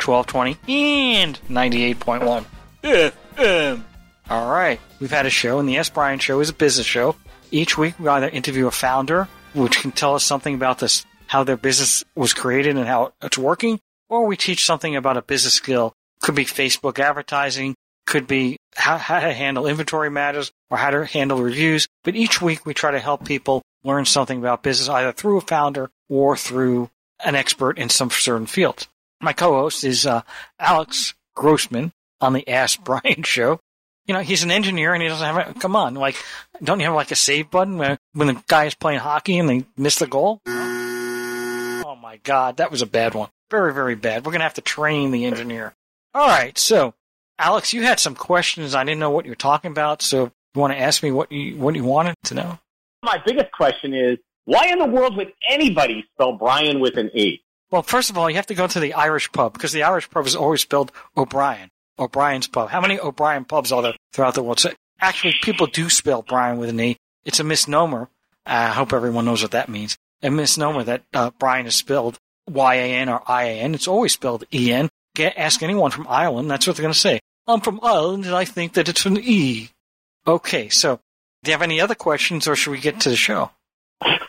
1220 and 98.1 FM. All right, we've had a show, and the Ask Brian Show is a business show. Each week, we either interview a founder, which can tell us something about this, how their business was created and how it's working, or we teach something about a business skill. Could be Facebook advertising, could be how, how to handle inventory matters, or how to handle reviews. But each week, we try to help people learn something about business either through a founder or through an expert in some certain field. My co-host is uh, Alex Grossman on the Ask Brian show. You know, he's an engineer and he doesn't have a, come on, like, don't you have like a save button when, when the guy is playing hockey and they miss the goal? Oh my God, that was a bad one. Very, very bad. We're to have to train the engineer. All right. So, Alex, you had some questions. I didn't know what you were talking about. So you want to ask me what you, what you wanted to know? My biggest question is, why in the world would anybody spell Brian with an E? Well, first of all, you have to go to the Irish pub because the Irish pub is always spelled O'Brien. O'Brien's pub. How many O'Brien pubs are there throughout the world? So actually, people do spell Brian with an E. It's a misnomer. I hope everyone knows what that means. A misnomer that uh, Brian is spelled Y-A-N or I-A-N. It's always spelled E-N. Ask anyone from Ireland. That's what they're going to say. I'm from Ireland and I think that it's an E. Okay, so do you have any other questions or should we get to the show?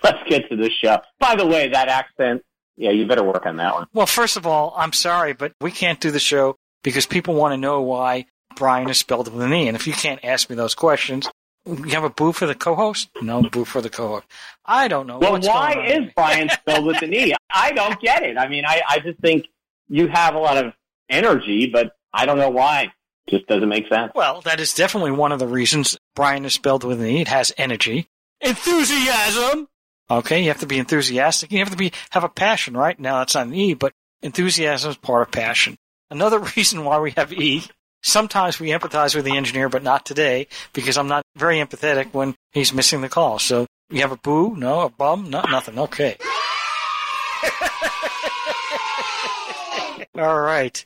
Let's get to the show. By the way, that accent, yeah, you better work on that one. Well, first of all, I'm sorry, but we can't do the show because people want to know why Brian is spelled with an E. And if you can't ask me those questions, you have a boo for the co-host? No boo for the co-host. I don't know. Well, what's why going on. is Brian spelled with an E? I don't get it. I mean, I, I just think you have a lot of energy, but I don't know why. It Just doesn't make sense. Well, that is definitely one of the reasons Brian is spelled with an E. It has energy, enthusiasm. Okay, you have to be enthusiastic. You have to be have a passion, right? Now that's not an E, but enthusiasm is part of passion. Another reason why we have E. Sometimes we empathize with the engineer, but not today because I'm not very empathetic when he's missing the call. So you have a boo, no, a bum, no, nothing. Okay. All right.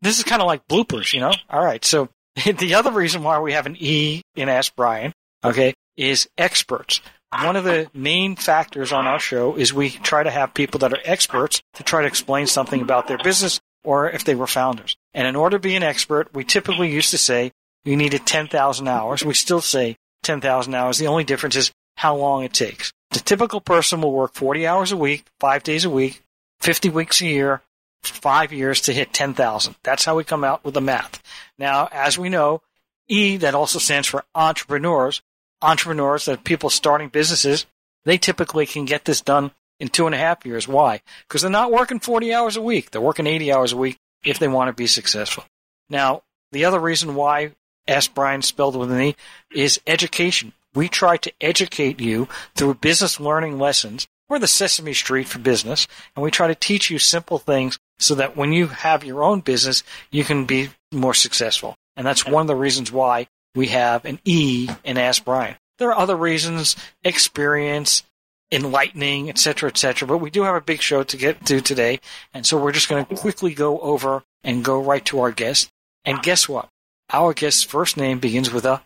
This is kind of like bloopers, you know? All right. So the other reason why we have an E in Ask Brian, okay, is experts. One of the main factors on our show is we try to have people that are experts to try to explain something about their business or if they were founders. And in order to be an expert, we typically used to say you needed 10,000 hours. We still say 10,000 hours. The only difference is how long it takes. The typical person will work 40 hours a week, five days a week, 50 weeks a year, five years to hit 10,000. That's how we come out with the math. Now, as we know, E, that also stands for entrepreneurs. Entrepreneurs, that people starting businesses, they typically can get this done in two and a half years. Why? Because they're not working 40 hours a week. They're working 80 hours a week if they want to be successful. Now, the other reason why Ask Brian spelled with an E is education. We try to educate you through business learning lessons. We're the Sesame Street for business, and we try to teach you simple things so that when you have your own business, you can be more successful. And that's one of the reasons why we have an E in Ask Brian. There are other reasons, experience, enlightening, etc., etc. But we do have a big show to get to today, and so we're just going to quickly go over and go right to our guest. And guess what? Our guest's first name begins with a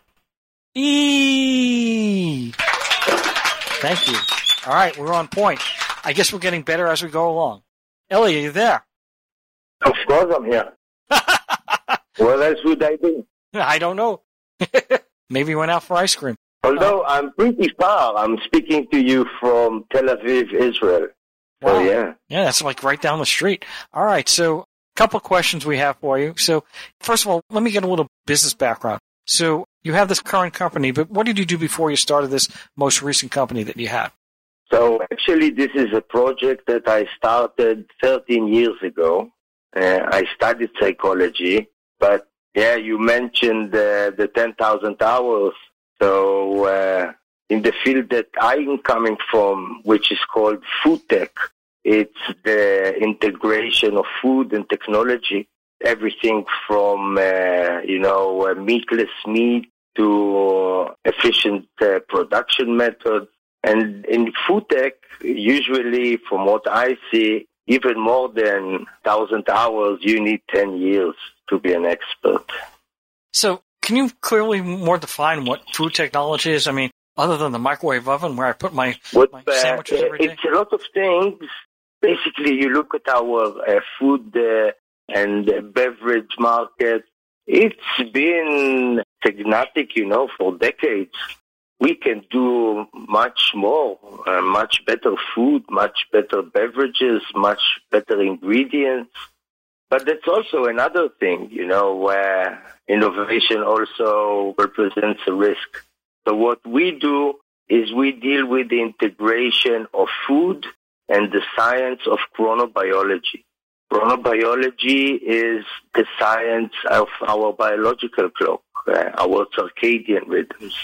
E. Thank you. All right, we're on point. I guess we're getting better as we go along. Eli, are you there? Of course I'm here. what else would I do? I don't know. Maybe went out for ice cream. Although I'm pretty far, I'm speaking to you from Tel Aviv, Israel. Wow. So yeah. Yeah, that's like right down the street. All right, so a couple questions we have for you. So first of all, let me get a little business background. So you have this current company, but what did you do before you started this most recent company that you have? So actually, this is a project that I started 13 years ago. Uh, I studied psychology, but yeah, you mentioned uh, the 10,000 hours. So uh, in the field that I'm coming from, which is called food tech, it's the integration of food and technology. everything from, uh, you know, meatless meat to efficient uh, production methods. And in food tech, usually from what I see, even more than 1,000 hours, you need 10 years to be an expert. So, can you clearly more define what food technology is? I mean, other than the microwave oven where I put my, what, my sandwiches uh, every day? It's a lot of things. Basically, you look at our uh, food uh, and beverage market. It's been stagnatic, you know, for decades. We can do much more, uh, much better food, much better beverages, much better ingredients. But that's also another thing, you know, where innovation also represents a risk. So what we do is we deal with the integration of food and the science of chronobiology. Chronobiology is the science of our biological clock, uh, our circadian rhythms.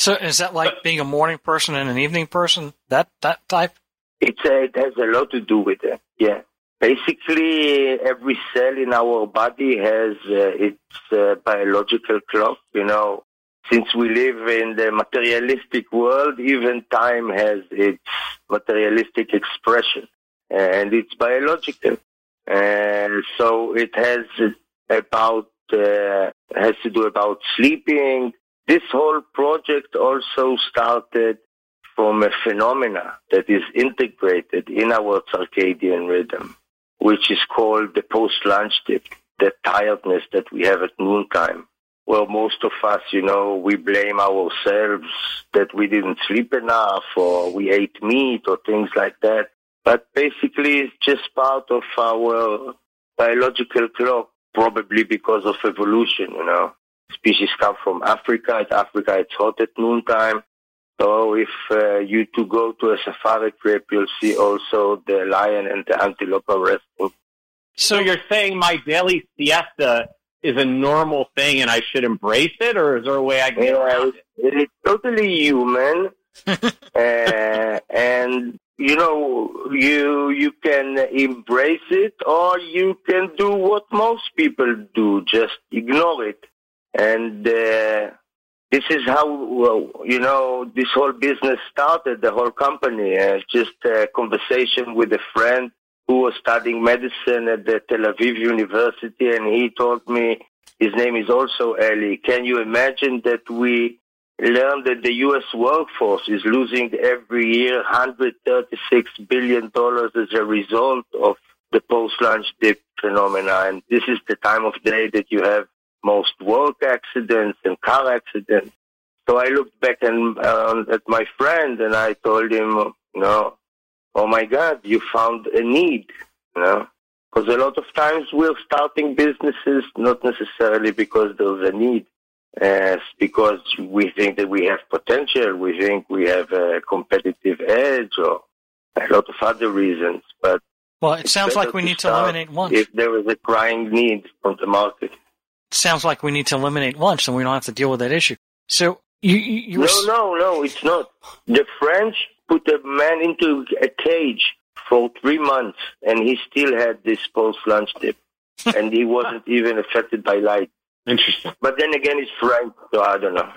So is that like being a morning person and an evening person? That that type? It's a, it has a lot to do with it. Yeah. Basically, every cell in our body has uh, its uh, biological clock. You know, since we live in the materialistic world, even time has its materialistic expression, and it's biological. And so it has about uh, has to do about sleeping. This whole project also started from a phenomena that is integrated in our circadian rhythm, which is called the post-lunch dip, the tiredness that we have at noontime. Well, most of us, you know, we blame ourselves that we didn't sleep enough or we ate meat or things like that. But basically, it's just part of our biological clock, probably because of evolution, you know. Species come from Africa. At Africa, it's hot at noontime. So if uh, you to go to a safari trip, you'll see also the lion and the antelope are resting. So you're saying my daily siesta is a normal thing and I should embrace it, or is there a way I can around it? It is totally human, uh, and you know, you you can embrace it or you can do what most people do, just ignore it. And uh, this is how you know this whole business started. The whole company, uh, just a conversation with a friend who was studying medicine at the Tel Aviv University, and he told me his name is also Eli. Can you imagine that we learned that the U.S. workforce is losing every year $136 billion as a result of the post-lunch dip phenomena. And this is the time of day that you have most work accidents and car accidents. So I looked back and, uh, at my friend and I told him, you know, oh my God, you found a need, you know. Because a lot of times we're starting businesses not necessarily because there's a need, as because we think that we have potential, we think we have a competitive edge, or a lot of other reasons. But well, it sounds like we need to eliminate one. If there is a crying need from the market, sounds like we need to eliminate lunch, and we don't have to deal with that issue. So you, you, you no, no, no, it's not. The French put a man into a cage for three months, and he still had this post-lunch dip, and he wasn't even affected by light. Interesting. But then again, it's French, so I don't know.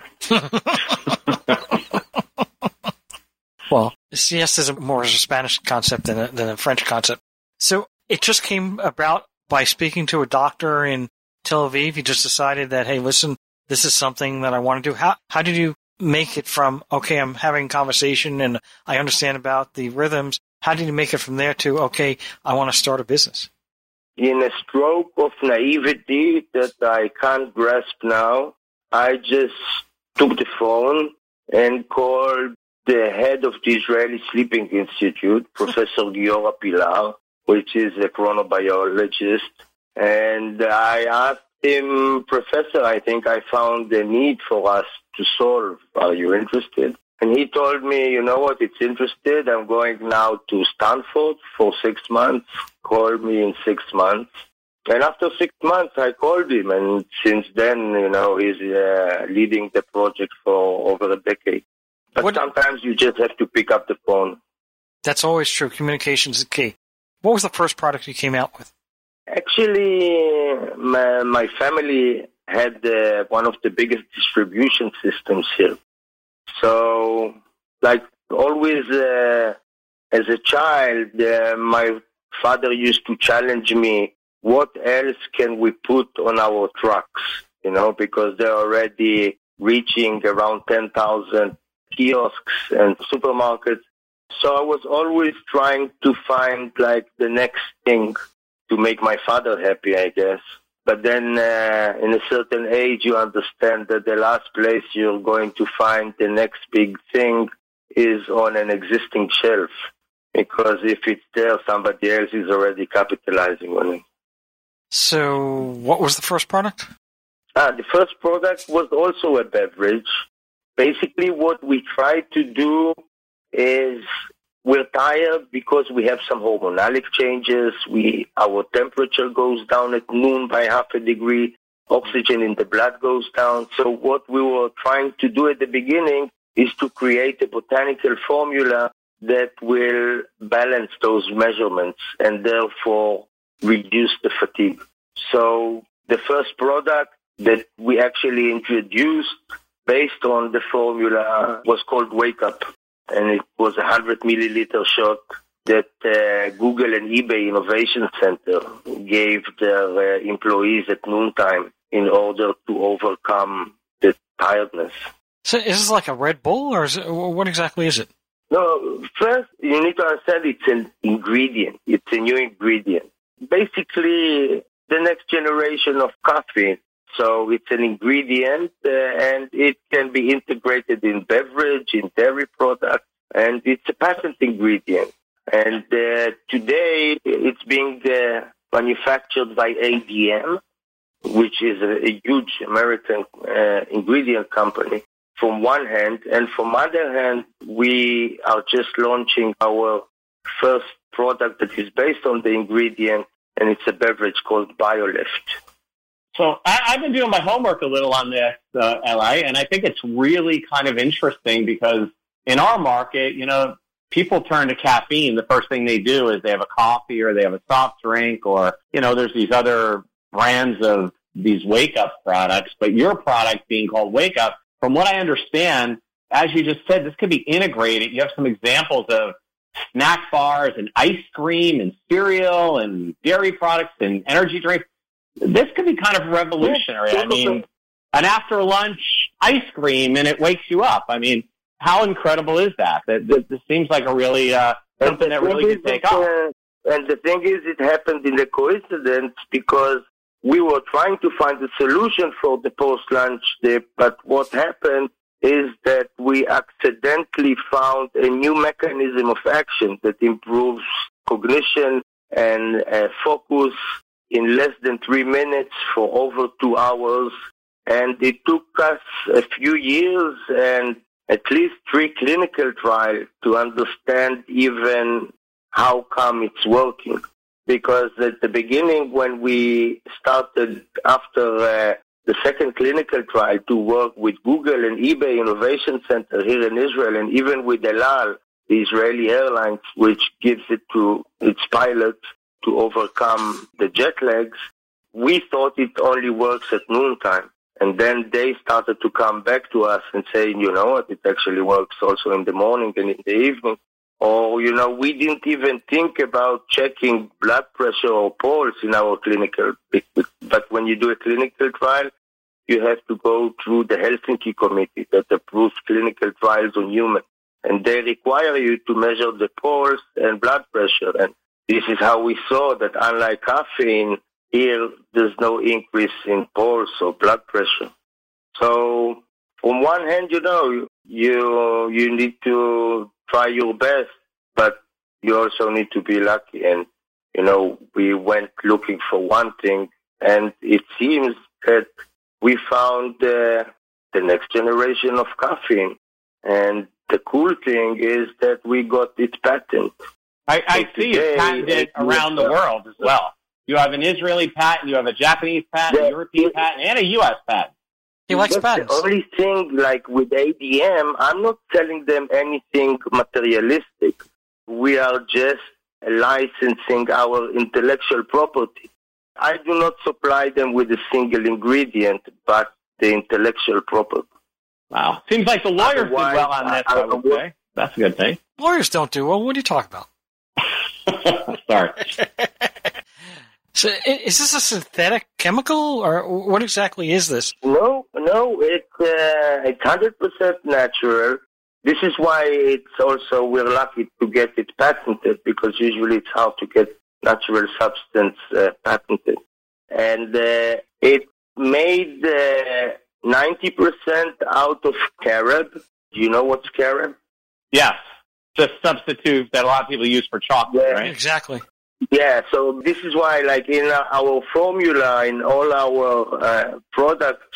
well, siesta is more of a Spanish concept than a, than a French concept. So it just came about by speaking to a doctor in Tel Aviv. You just decided that, hey, listen, this is something that I want to do. How how did you make it from okay, I'm having conversation and I understand about the rhythms. How did you make it from there to okay, I want to start a business? in a stroke of naivety that I can't grasp now, I just took the phone and called the head of the Israeli Sleeping Institute, Professor Giora Pillar, which is a chronobiologist. And I asked him, Professor, I think I found a need for us to solve. Are you interested? And he told me, you know what, it's interested. I'm going now to Stanford for six months. Call me in six months. And after six months, I called him. And since then, you know, he's uh, leading the project for over a decade. But what, sometimes you just have to pick up the phone. That's always true. Communication is key. What was the first product you came out with? Actually, my, my family had uh, one of the biggest distribution systems here. So, like always, uh, as a child, uh, my father used to challenge me, what else can we put on our trucks? You know, because they're already reaching around 10,000 kiosks and supermarkets. So I was always trying to find like the next thing to make my father happy, I guess. But then uh, in a certain age, you understand that the last place you're going to find the next big thing is on an existing shelf. Because if it's there, somebody else is already capitalizing on it. So, what was the first product? Ah, the first product was also a beverage. Basically, what we tried to do is we're tired because we have some hormonal changes. We our temperature goes down at noon by half a degree. Oxygen in the blood goes down. So what we were trying to do at the beginning is to create a botanical formula that will balance those measurements and therefore reduce the fatigue. So the first product that we actually introduced based on the formula was called Wake Up. And it was a 100 milliliter shot that uh, Google and eBay Innovation Center gave their uh, employees at noontime in order to overcome the tiredness. So, is this like a Red Bull, or is it, what exactly is it? No, first you need to understand it's an ingredient. It's a new ingredient. Basically, the next generation of coffee so it's an ingredient uh, and it can be integrated in beverage, in dairy products, and it's a patent ingredient. And uh, today it's being uh, manufactured by ADM, which is a, a huge American uh, ingredient company from one hand. And from other hand, we are just launching our first product that is based on the ingredient and it's a beverage called BioLift. So I, have been doing my homework a little on this, uh, Eli, and I think it's really kind of interesting because in our market, you know, people turn to caffeine. The first thing they do is they have a coffee or they have a soft drink or, you know, there's these other brands of these wake up products, but your product being called wake up, from what I understand, as you just said, this could be integrated. You have some examples of snack bars and ice cream and cereal and dairy products and energy drinks this could be kind of revolutionary. I mean, an after lunch ice cream and it wakes you up. I mean, how incredible is that? That this seems like a really uh, something that really could take off. Uh, and the thing is, it happened in a coincidence because we were trying to find a solution for the post-lunch dip, but what happened is that we accidentally found a new mechanism of action that improves cognition and uh, focus in less than three minutes for over two hours. And it took us a few years and at least three clinical trials to understand even how come it's working. Because at the beginning, when we started after uh, the second clinical trial to work with Google and eBay Innovation Center here in Israel, and even with El Al, the Israeli airlines, which gives it to its pilots, to overcome the jet lags, we thought it only works at noontime. And then they started to come back to us and say, you know what, it actually works also in the morning and in the evening. Or, you know, we didn't even think about checking blood pressure or pulse in our clinical. But when you do a clinical trial, you have to go through the Helsinki committee that approves clinical trials on humans. And they require you to measure the pulse and blood pressure. And this is how we saw that unlike caffeine, here there's no increase in pulse or blood pressure. So on one hand, you know, you you need to try your best, but you also need to be lucky. And you know, we went looking for one thing, and it seems that we found uh, the next generation of caffeine. And the cool thing is that we got its patent. I, I see it's patented around the world as well. You have an Israeli patent, you have a Japanese patent, a European patent, and a U.S. patent. He likes patents. The only thing, like with ADM, I'm not telling them anything materialistic. We are just licensing our intellectual property. I do not supply them with a single ingredient, but the intellectual property. Wow. Seems like the lawyers did well on this, I- I I would would- say. That's a good thing. Lawyers don't do well. What are you talking about? Sorry. So, is this a synthetic chemical, or what exactly is this? No, no, it's uh, it's hundred percent natural. This is why it's also we're lucky to get it patented because usually it's hard to get natural substance uh, patented, and uh, it made uh, ninety percent out of carob. Do you know what's carob? Yes. It's a substitute that a lot of people use for chocolate, Yeah. right? Exactly. Yeah, so this is why, like in our formula, in all our uh, products,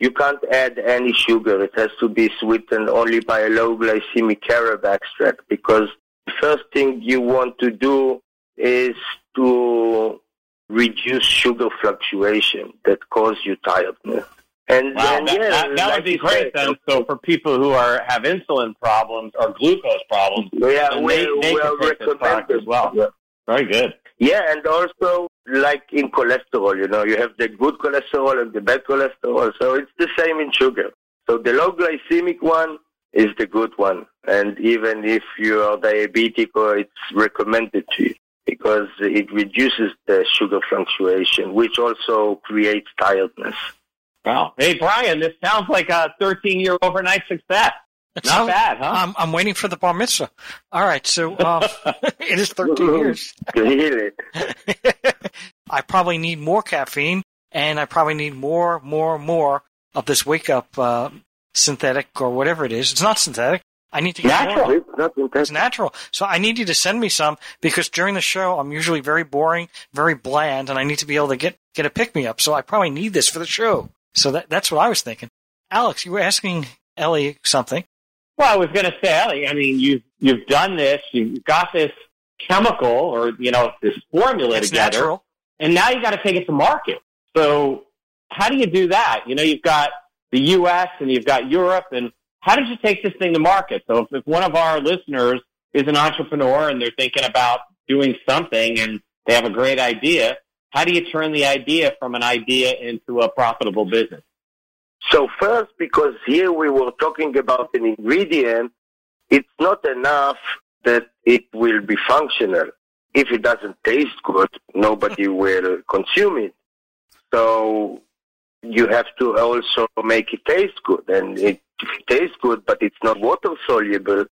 you can't add any sugar. It has to be sweetened only by a low glycemic carob extract because the first thing you want to do is to reduce sugar fluctuation that cause you tiredness. And Wow, then, that, yeah, that, that like would be great then. So for people who are have insulin problems or glucose problems, Yeah, we, they, they we'll can take this recommend as well. Yeah. Very good. Yeah, and also like in cholesterol, you know, you have the good cholesterol and the bad cholesterol. So it's the same in sugar. So the low glycemic one is the good one. And even if you are diabetic or it's recommended to you because it reduces the sugar fluctuation, which also creates tiredness. Wow. Hey, Brian, this sounds like a 13 year overnight success. It Not bad, huh? I'm, I'm waiting for the bar mitzvah. All right, so uh, it is 13 years. I probably need more caffeine, and I probably need more, more, more of this wake up uh, synthetic or whatever it is. It's not synthetic. I need to get Natural. more. It's not It's natural. So I need you to send me some because during the show I'm usually very boring, very bland, and I need to be able to get get a pick me up. So I probably need this for the show. So that that's what I was thinking. Alex, you were asking Eli something. Well, I was going to say, Eli, I mean, you've, you've done this, you've got this chemical or, you know, this formula It's together, natural. and now you got to take it to market. So how do you do that? You know, you've got the U.S. and you've got Europe, and how did you take this thing to market? So if, if one of our listeners is an entrepreneur and they're thinking about doing something and they have a great idea, how do you turn the idea from an idea into a profitable business? So first, because here we were talking about an ingredient, it's not enough that it will be functional. If it doesn't taste good, nobody will consume it. So you have to also make it taste good. And it, if it tastes good, but it's not water soluble,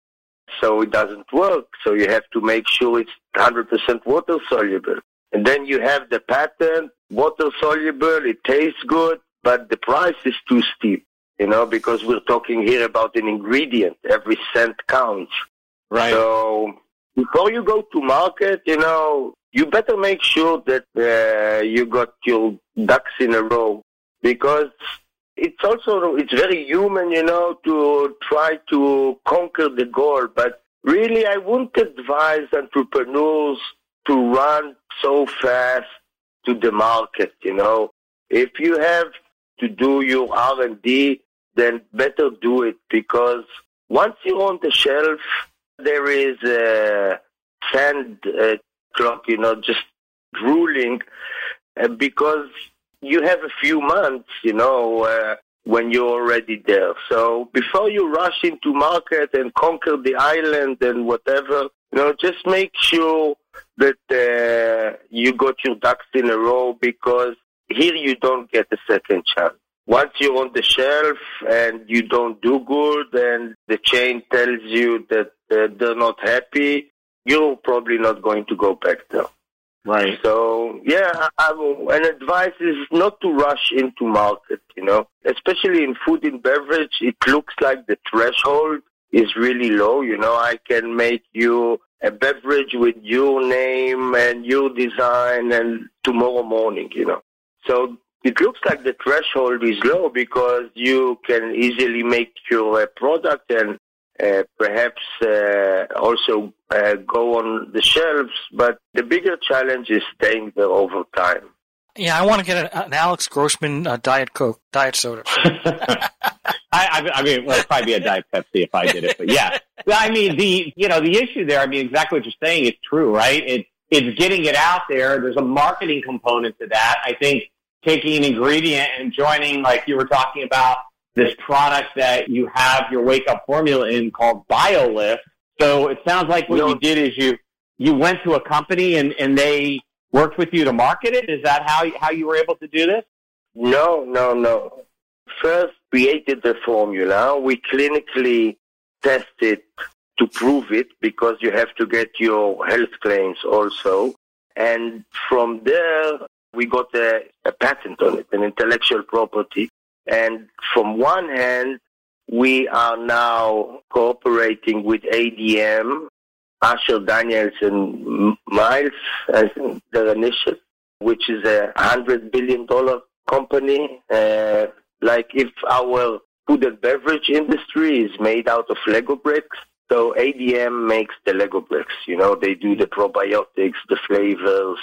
so it doesn't work. So you have to make sure it's 100% water soluble. And then you have the patent, water soluble, it tastes good, but the price is too steep, you know, because we're talking here about an ingredient. Every cent counts. Right. So before you go to market, you know, you better make sure that uh, you got your ducks in a row because it's also it's very human, you know, to try to conquer the goal. But really, I wouldn't advise entrepreneurs to run so fast to the market. You know, if you have to do your R and D, then better do it because once you're on the shelf, there is a sand uh, clock, you know, just drooling uh, because you have a few months, you know, uh, when you're already there. So before you rush into market and conquer the island and whatever, you know, just make sure that uh, you got your ducks in a row because here you don't get a second chance. Once you're on the shelf and you don't do good and the chain tells you that uh, they're not happy, you're probably not going to go back there. Right. So yeah, I, I, an advice is not to rush into market. You know, especially in food and beverage, it looks like the threshold is really low. You know, I can make you a beverage with your name and your design, and tomorrow morning, you know. So it looks like the threshold is low because you can easily make your uh, product and uh, perhaps uh, also uh, go on the shelves. But the bigger challenge is staying there over time. Yeah, I want to get an, an Alex Grossman uh, Diet Coke, Diet Soda. I, I, I mean, well, it'd probably be a Diet Pepsi if I did it, but yeah. I mean, the, you know, the issue there, I mean, exactly what you're saying is true, right? It, it's getting it out there. There's a marketing component to that. I think taking an ingredient and joining, like you were talking about, this product that you have your wake up formula in called BioLift. So it sounds like what you did is you you went to a company and, and they worked with you to market it. Is that how how you were able to do this? No, no, no. First, created the formula. We clinically tested to prove it because you have to get your health claims also. And from there, we got a, a patent on it, an intellectual property. And from one hand, we are now cooperating with ADM, Asher Daniels and Miles as their initiative, which is a hundred billion dollar company. Uh, like if our food and beverage industry is made out of Lego bricks, so ADM makes the Lego bricks. You know, they do the probiotics, the flavors,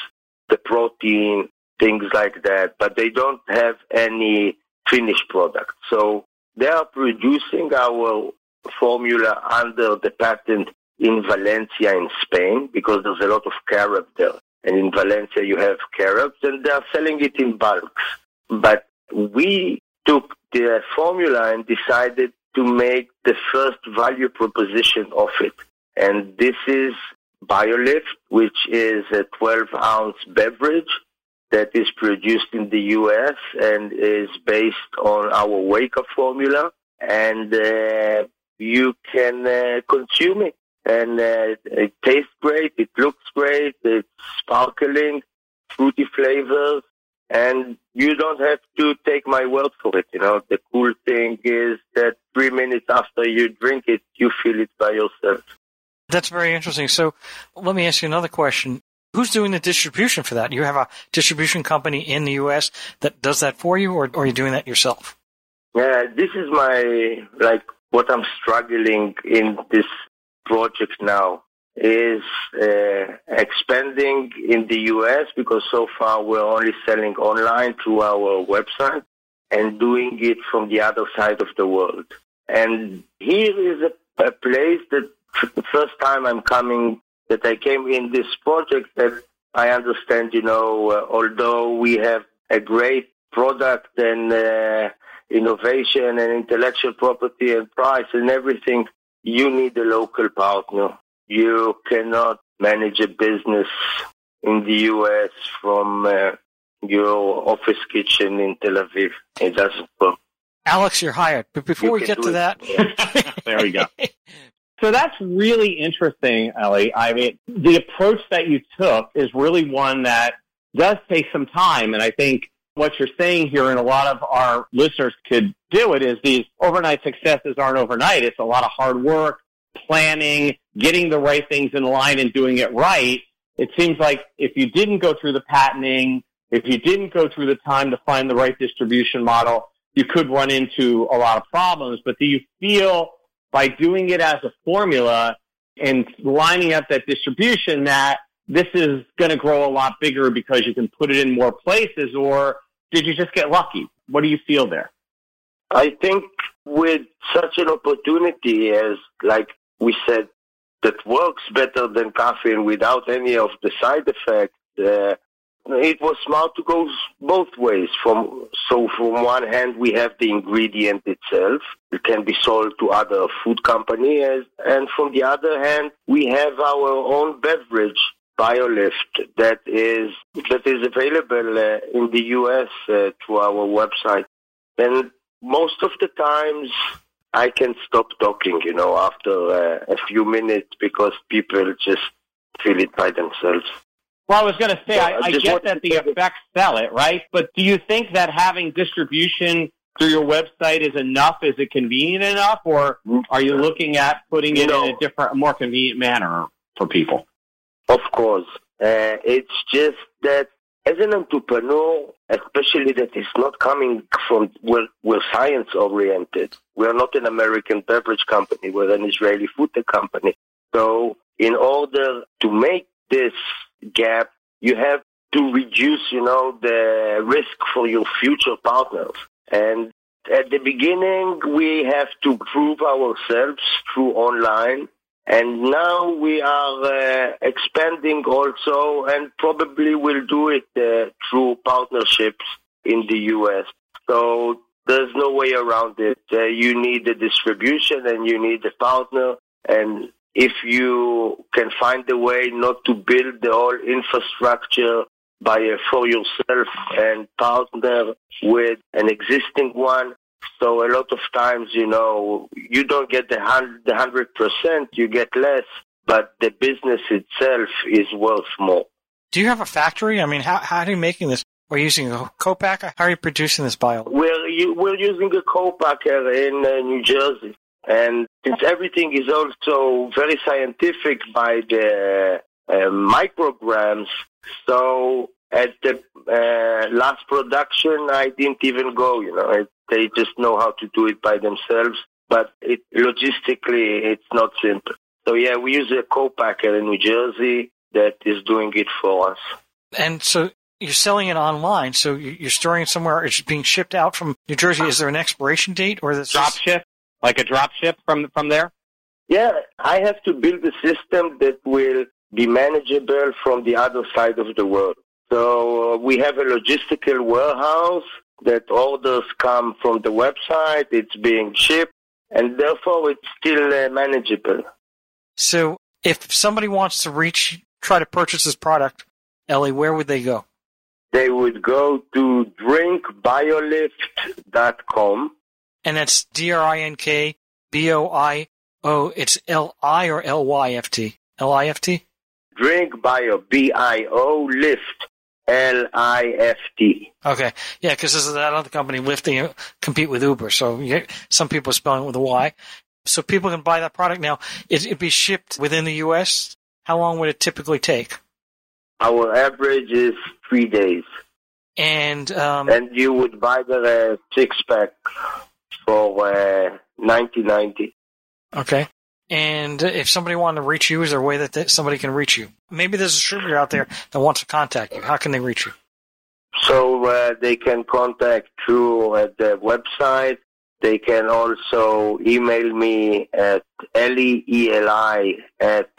the protein, things like that, but they don't have any finished product. So they are producing our formula under the patent in Valencia in Spain because there's a lot of carob there. And in Valencia you have carobs and they are selling it in bulks. But we took the formula and decided to make the first value proposition of it. And this is BioLift, which is a 12 ounce beverage that is produced in the US and is based on our Wake Up formula. And uh, you can uh, consume it. And uh, it tastes great, it looks great, it's sparkling, fruity flavors, and you don't have to take my word for it. You know, the cool thing is that three minutes after you drink it, you feel it by yourself. That's very interesting. So let me ask you another question. Who's doing the distribution for that? You have a distribution company in the U.S. that does that for you, or, or are you doing that yourself? Yeah, this is my, like, what I'm struggling in this project now is uh, expanding in the U.S. because so far we're only selling online through our website and doing it from the other side of the world. And here is a, a place that the first time I'm coming, that I came in this project that I understand, you know, uh, although we have a great product and uh, innovation and intellectual property and price and everything, you need a local partner you cannot manage a business in the U.S. from uh, your office kitchen in Tel Aviv. It doesn't work. Alex, you're hired. But before you we get to that, there we go. So that's really interesting, Eli. I mean, the approach that you took is really one that does take some time. And I think what you're saying here, and a lot of our listeners could do it, is these overnight successes aren't overnight. It's a lot of hard work, planning, getting the right things in line and doing it right, it seems like if you didn't go through the patenting, if you didn't go through the time to find the right distribution model, you could run into a lot of problems. But do you feel by doing it as a formula and lining up that distribution that this is going to grow a lot bigger because you can put it in more places or did you just get lucky? What do you feel there? I think with such an opportunity as like we said that works better than caffeine without any of the side effects. Uh, it was smart to go both ways. From so from one hand, we have the ingredient itself; it can be sold to other food companies, and from the other hand, we have our own beverage, BioLift, that is that is available uh, in the U.S. Uh, through our website. And most of the times, I can stop talking, you know, after uh, a few minutes because people just feel it by themselves. Well, I was going to say, so I, I get that the effects sell it, right? But do you think that having distribution through your website is enough? Is it convenient enough, or are you looking at putting it in a different, more convenient manner for people? Of course, uh, it's just that as an entrepreneur, especially that is not coming from we're, we're science oriented. We're not an American beverage company. We're an Israeli food company. So in order to make this gap, you have to reduce, you know, the risk for your future partners. And at the beginning, we have to prove ourselves through online And now we are uh, expanding also and probably will do it uh, through partnerships in the US. So there's no way around it. Uh, you need a distribution and you need a partner. And if you can find a way not to build the whole infrastructure by uh, for yourself and partner with an existing one. So a lot of times, you know, you don't get the hundred percent, you get less, but the business itself is worth more. Do you have a factory? I mean, how how are you making this? We're using a co-packer. How are you producing this bio? We're we're using a co-packer in uh, New Jersey, and since everything is also very scientific by the uh, micrograms, so at the uh, last production, I didn't even go. You know, it, they just know how to do it by themselves. But it, logistically, it's not simple. So yeah, we use a co-packer in New Jersey that is doing it for us. And so you're selling it online, so you're storing it somewhere. It's being shipped out from New Jersey. Is there an expiration date or this drop ship, like a drop ship from from there? Yeah, I have to build a system that will be manageable from the other side of the world. So uh, we have a logistical warehouse that orders come from the website. It's being shipped, and therefore it's still uh, manageable. So if somebody wants to reach, try to purchase this product, Eli, where would they go? They would go to drinkbiolift.com. And that's D R I N K B O I O. It's L I or L Y F T? L I F T? Drink Bio, B I O, Lift, L I F T. Okay, yeah, because this is that other company, Lyft, they compete with Uber. So get, some people are spelling it with a Y. So people can buy that product now. It, it'd be shipped within the U.S. How long would it typically take? Our average is three days. And um, and you would buy the uh, six pack for uh, ninety ninety. Okay. And if somebody wanted to reach you, is there a way that somebody can reach you? Maybe there's a distributor out there that wants to contact you. How can they reach you? So uh, they can contact through uh, the website. They can also email me at leeli at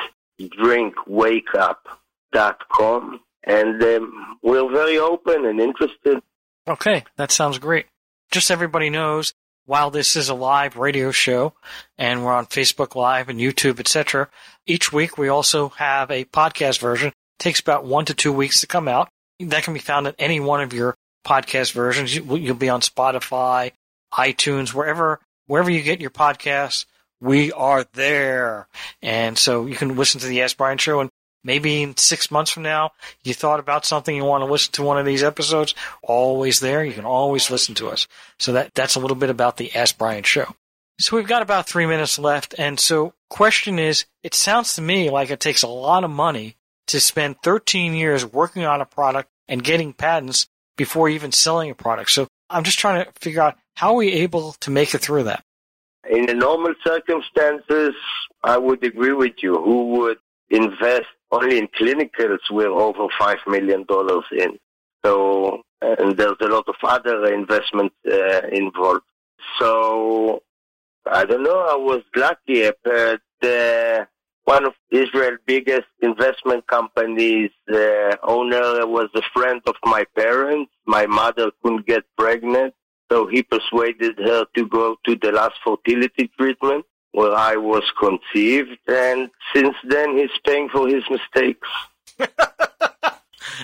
drinkwakeup.com. And um, we're very open and interested. Okay, that sounds great. Just everybody knows while this is a live radio show and we're on Facebook Live and YouTube, etc., each week we also have a podcast version. It takes about one to two weeks to come out. That can be found at any one of your podcast versions. You'll be on Spotify, iTunes, wherever wherever you get your podcasts. We are there, and so you can listen to the Ask Brian show and maybe in six months from now, you thought about something, you want to listen to one of these episodes, always there. You can always listen to us. So that, that's a little bit about the Ask Brian show. So we've got about three minutes left. And so question is, it sounds to me like it takes a lot of money to spend 13 years working on a product and getting patents before even selling a product. So I'm just trying to figure out how are we able to make it through that? In the normal circumstances, I would agree with you. Who would invest only in clinicals we're over $5 million in. So, and there's a lot of other investments uh, involved. So, I don't know, I was lucky, but uh, one of Israel's biggest investment companies, the owner was a friend of my parents. My mother couldn't get pregnant, so he persuaded her to go to the last fertility treatment where I was conceived, and since then he's paying for his mistakes.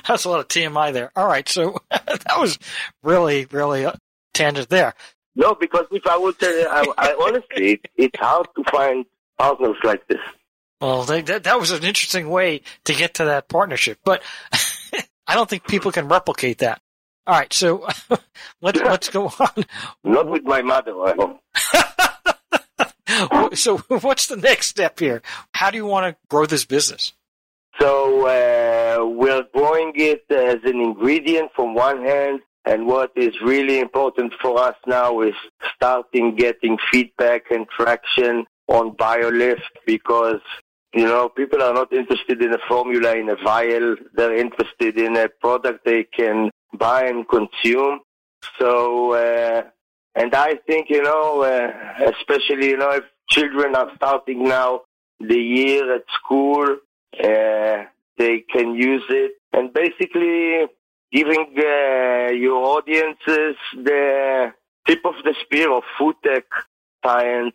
That's a lot of TMI there. All right, so that was really, really tangent there. No, because if I would tell you, I, I honestly, it's hard to find partners like this. Well, they, that, that was an interesting way to get to that partnership, but I don't think people can replicate that. All right, so let's let's go on. Not with my mother, I hope. so what's the next step here? How do you want to grow this business? So uh, we're growing it as an ingredient from one hand, and what is really important for us now is starting getting feedback and traction on BioLift because you know people are not interested in a formula in a vial; they're interested in a product they can buy and consume. So uh, and I think, you know, uh, especially, you know, if children are starting now the year at school. Uh, they can use it and basically giving uh, your audiences the tip of the spear of food tech science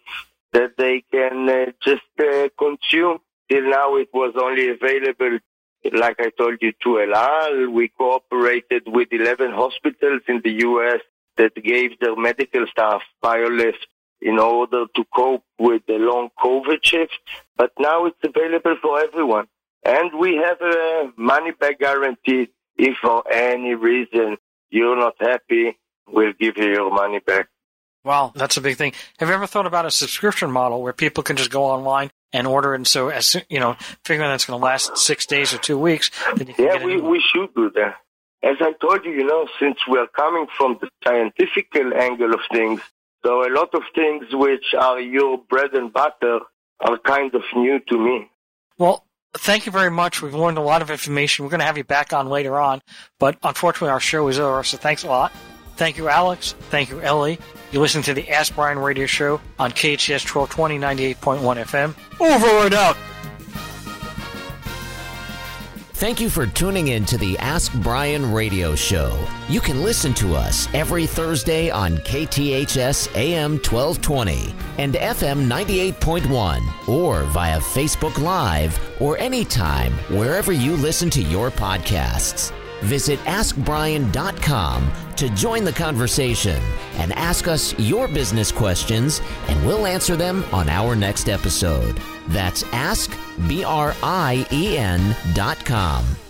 that they can uh, just uh, consume. Till now, it was only available, like I told you, to El Al. We cooperated with 11 hospitals in the U.S. that gave their medical staff BioLift in order to cope with the long COVID shift. But now it's available for everyone. And we have a money back guarantee. If for any reason you're not happy, we'll give you your money back. Wow, that's a big thing. Have you ever thought about a subscription model where people can just go online and order, and so as you know, figuring that's going to last six days or two weeks, yeah, we we should do that. As I told you, you know, since we're coming from the scientific angle of things, so a lot of things which are your bread and butter are kind of new to me. Well, thank you very much. We've learned a lot of information. We're going to have you back on later on, but unfortunately our show is over, so thanks a lot. Thank you, Alex. Thank you, Eli. You listen to the Ask Brian radio show on KHTS 1220 98.1 FM. Over and out. Thank you for tuning in to the Ask Brian radio show. You can listen to us every Thursday on KHTS AM 1220 and FM 98.1 or via Facebook Live or anytime wherever you listen to your podcasts. Visit AskBrian.com to join the conversation and ask us your business questions, and we'll answer them on our next episode. That's askbrian.com.